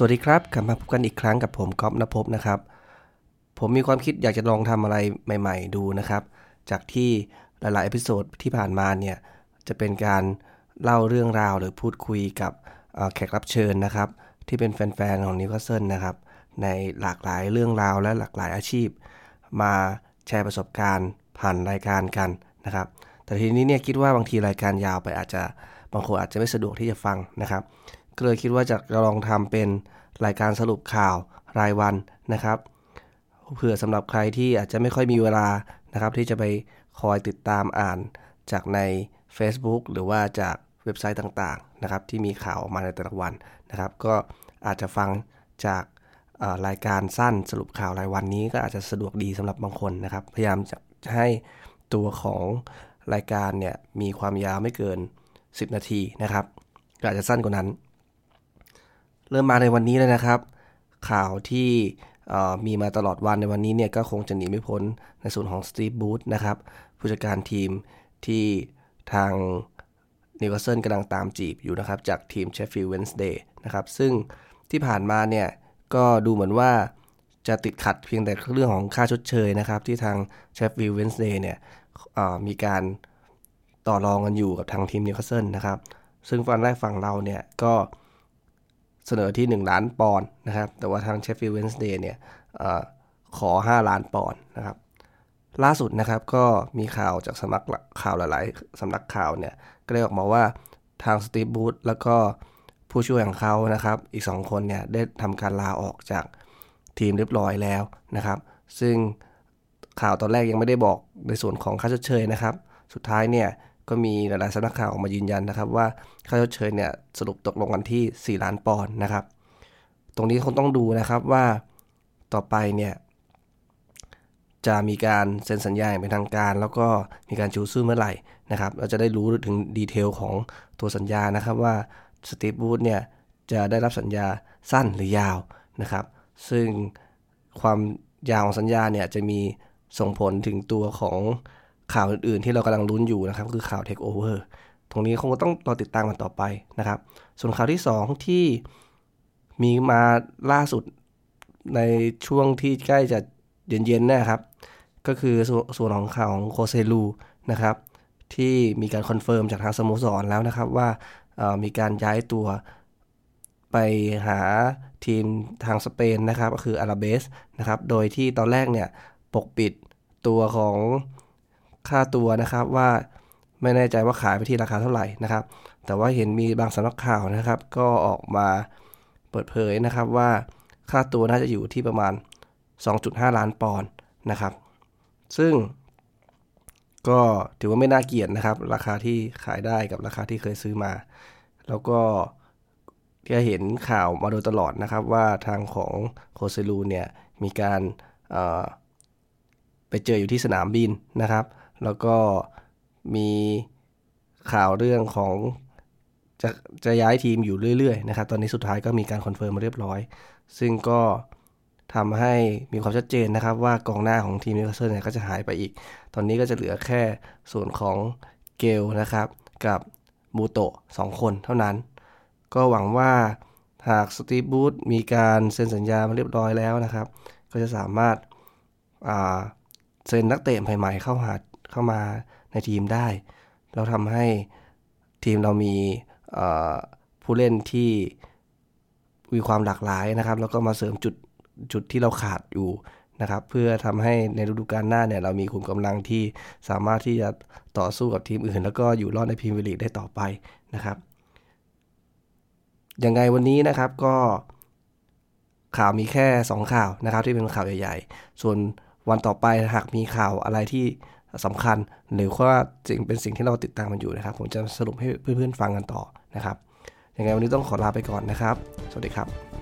สวัสดีครับกลับมาพบกันอีกครั้งกับผมก๊อฟนภพนะครับ ผมมีความคิดอยากจะลองทำอะไรใหม่ ๆ ดูนะครับ จากที่หลายๆเอพิโซดที่ผ่านมาเนี่ยจะเป็นการเล่าเรื่องราวหรือพูดคุยกับแขกรับเชิญนะครับ ที่เป็นแฟนๆของนิวคาสเซิลนะครับ ในหลากหลายเรื่องราวและหลากหลายอาชีพ มาแชร์ประสบการณ์ผ่านรายการกันนะครับ แต่ทีนี้เนี่ยคิดว่าบางทีรายการยาวไปอาจจะบางคนอาจจะไม่สะดวกที่จะฟังนะครับ ก็เลยคิดว่าจะลองทำเป็นรายการสรุปข่าวรายวันนะครับเพื่อสำหรับใครที่อาจจะไม่ค่อยมีเวลานะครับ ที่จะไปคอยติดตามอ่านจากใน Facebook หรือว่าจากเว็บไซต์ต่างๆนะครับ ที่มีข่าวออกมาในแต่ละวันนะครับ ก็อาจจะฟังจากรายการสั้นสรุปข่าวรายวันนี้ก็อาจจะสะดวกดีสำหรับบางคนนะครับ พยายามจะให้ตัวของรายการเนี่ยมีความยาวไม่เกิน 10 นาทีนะครับ ก็อาจจะสั้นกว่านั้น เริ่มมาในวันนี้เลยนะครับ ข่าวที่มีมาตลอดวันในวันนี้เนี่ยก็คงจะหนีไม่พ้นในส่วนของสตีฟบรูซนะครับ ผู้จัดการทีมที่ทางนิวคาสเซิลกำลังตามจีบอยู่นะครับ จากทีมเชฟฟิลด์เวนส์เดย์นะครับ ซึ่งที่ผ่านมาเนี่ยก็ดูเหมือนว่าจะติดขัดเพียงแต่เรื่องของค่าชดเชยนะครับ ที่ทางเชฟฟิลด์เวนส์เดย์เนี่ยมีการต่อรองกันอยู่กับทางทีมนิวคาสเซิลนะครับ ซึ่งตอนแรกฝั่งเราเนี่ยก็ เสนอที่ 1 ล้านปอนด์นะครับ แต่ว่าทางเชฟฟิลด์เวนส์เดย์เนี่ยขอ 5 ล้านปอนด์นะครับ ล่าสุดนะครับก็มีข่าวจากสำนักข่าวหลาย ๆสำนักข่าวเนี่ย ก็ได้ออกมาว่าทางสตีฟบรูซแล้วก็ผู้ช่วยของเขานะครับ อีก 2 คนเนี่ยได้ทำการลาออกจากทีมเรียบร้อยแล้วนะครับ ซึ่งข่าวตอนแรกยังไม่ได้บอกในส่วนของค่าชดเชยนะครับ สุดท้ายเนี่ย ก็มีหลายๆสำนักข่าวออกมายืนยันนะครับ ว่าค่าชดเชยเนี่ยสรุปตกลงกันที่ 4 ล้านปอนด์นะครับ ตรงนี้คงต้องดูนะครับว่าต่อไปเนี่ยจะมีการเซ็นสัญญาอย่างเป็นทางการ แล้วก็มีการชูซื่อเมื่อไหร่นะครับ เราจะได้รู้ถึง detail ของตัวสัญญานะครับว่าสตีฟบรูซเนี่ยจะได้รับสัญญาสั้นหรือยาวนะครับ ซึ่งความยาวของสัญญาเนี่ยจะมีส่งผลถึงตัวของ ข่าวอื่นๆ ที่เรากำลังลุ้นอยู่นะครับคือข่าวเทคโอเวอร์ตรงนี้คงต้องรอติดตามกันต่อไปนะครับ ส่วนข่าวที่ 2 ที่มีมาล่าสุดในช่วงที่ใกล้จะเย็นๆนะครับ ก็คือส่วนของข่าวของโฆเซลูนะครับ ที่มีการ confirm จากทางสโมสรแล้วนะครับว่ามีการย้ายตัวไปหาทีมทางสเปนนะครับ ก็คืออลาเบสนะครับ โดยที่ตอนแรกเนี่ยปกปิดตัวของ ค่าตัวนะครับว่าไม่แน่ใจว่าขายไปที่ราคาเท่าไหร่นะครับ แต่ว่าเห็นมีบางสำนักข่าวนะครับ ก็ออกมาเปิดเผยนะครับว่าค่าตัวน่าจะอยู่ที่ประมาณ 2.5 ล้านปอนด์นะครับ ซึ่งก็ถือว่าไม่น่าเกียดนะครับ ราคาที่ขายได้กับราคาที่เคยซื้อมา แล้วก็ที่เห็นข่าวมาโดยตลอดนะครับ ว่าทางของโคเซลูเนี่ยมีการไปเจออยู่ที่สนามบินนะครับ แล้วก็มีข่าวเรื่องของจะจะย้ายทีมอยู่เรื่อยๆนะครับ ตอนนี้สุดท้ายก็มีการ confirm มาเรียบร้อย ซึ่งก็ทำให้มีความชัดเจนนะครับ ว่ากองหน้าของทีมนิวคาสเซิลเนี่ยก็จะหายไปอีก ตอนนี้ก็จะเหลือแค่ส่วนของเกย์ลนะครับ กับมูโตะสองคนเท่านั้น ก็หวังว่าหากสตีฟบรูซมีการเซ็นสัญญามาเรียบร้อยแล้วนะครับ ก็จะสามารถเซ็นนักเตะใหม่ๆเข้าหา เข้ามาในทีมได้ เราทำให้ทีมเรามีผู้เล่นที่มีความหลากหลายนะครับ แล้วก็มาเสริมจุดจุดที่เราขาดอยู่นะครับ เพื่อทำให้ในฤดูกาลหน้าเนี่ยเรามีขุมกำลังที่สามารถที่จะต่อสู้กับทีมอื่น แล้วก็อยู่รอดในพรีเมียร์ลีกได้ต่อไปนะครับยังไงวันนี้นะครับก็ข่าวมีแค่ 2 ข่าวนะครับ ที่เป็นข่าวใหญ่ ๆ ส่วนวันต่อไปหากมีข่าวอะไรที่ สำคัญ หรือว่าสิ่งเป็นสิ่งที่เราติดตามมันอยู่นะครับ ผมจะสรุปให้เพื่อนๆฟังกันต่อนะครับยังไงวันนี้ต้องขอลาไปก่อนนะครับ สวัสดีครับ